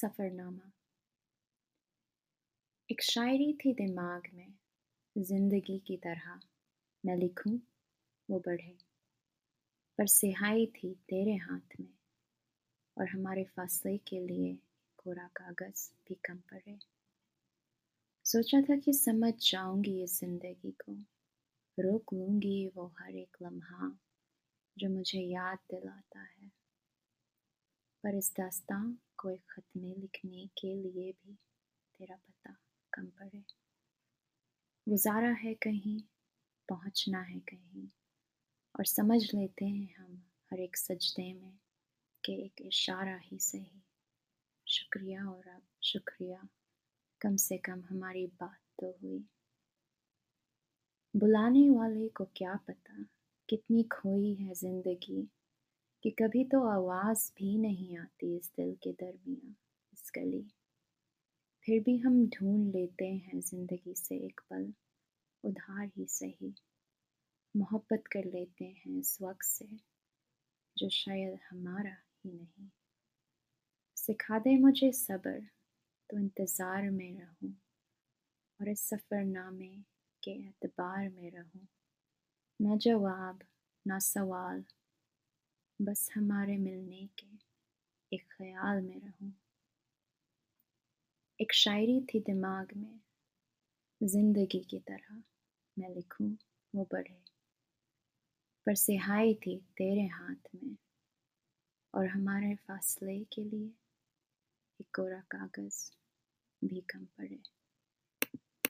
सफ़रनामा एक शायरी थी दिमाग में, ज़िंदगी की तरह। मैं लिखूं, वो बढ़े। पर सिहाई थी तेरे हाथ में, और हमारे फासले के लिए कोरा कागज़ भी कम पड़े। सोचा था कि समझ जाऊँगी इस ज़िंदगी को। रोक लूँगी वो हर एक लम्हा जो मुझे याद दिलाता है। पर इस दास्तां को एक ख़त में लिखने के लिए भी तेरा पता कम पड़े गुजारा है कहीं पहुँचना है कहीं और समझ लेते हैं हम हर एक सजदे में कि एक इशारा ही सही शुक्रिया और अब शुक्रिया कम से कम हमारी बात तो हुई बुलाने वाले को क्या पता कितनी खोई है ज़िंदगी कि कभी तो आवाज़ भी नहीं आती इस दिल के दरमिया इस गली। फिर भी हम ढूंढ लेते हैं ज़िंदगी से एक पल, उधार ही सही। मोहब्बत कर लेते हैं इस वक्त से, जो शायद हमारा ही नहीं। सिखा दे मुझे सब्र तो इंतज़ार में रहूँ, और इस सफ़रनामे के एतबार में रहूँ। न जवाब, ना सवाल बस हमारे मिलने के एक ख्याल में रहूँ। एक शायरी थी दिमाग में, ज़िंदगी की तरह मैं लिखूं, वो बढ़े पर सिहाई थी तेरे हाथ में और हमारे फासले के लिए एक कोरा कागज़ भी कम पड़े।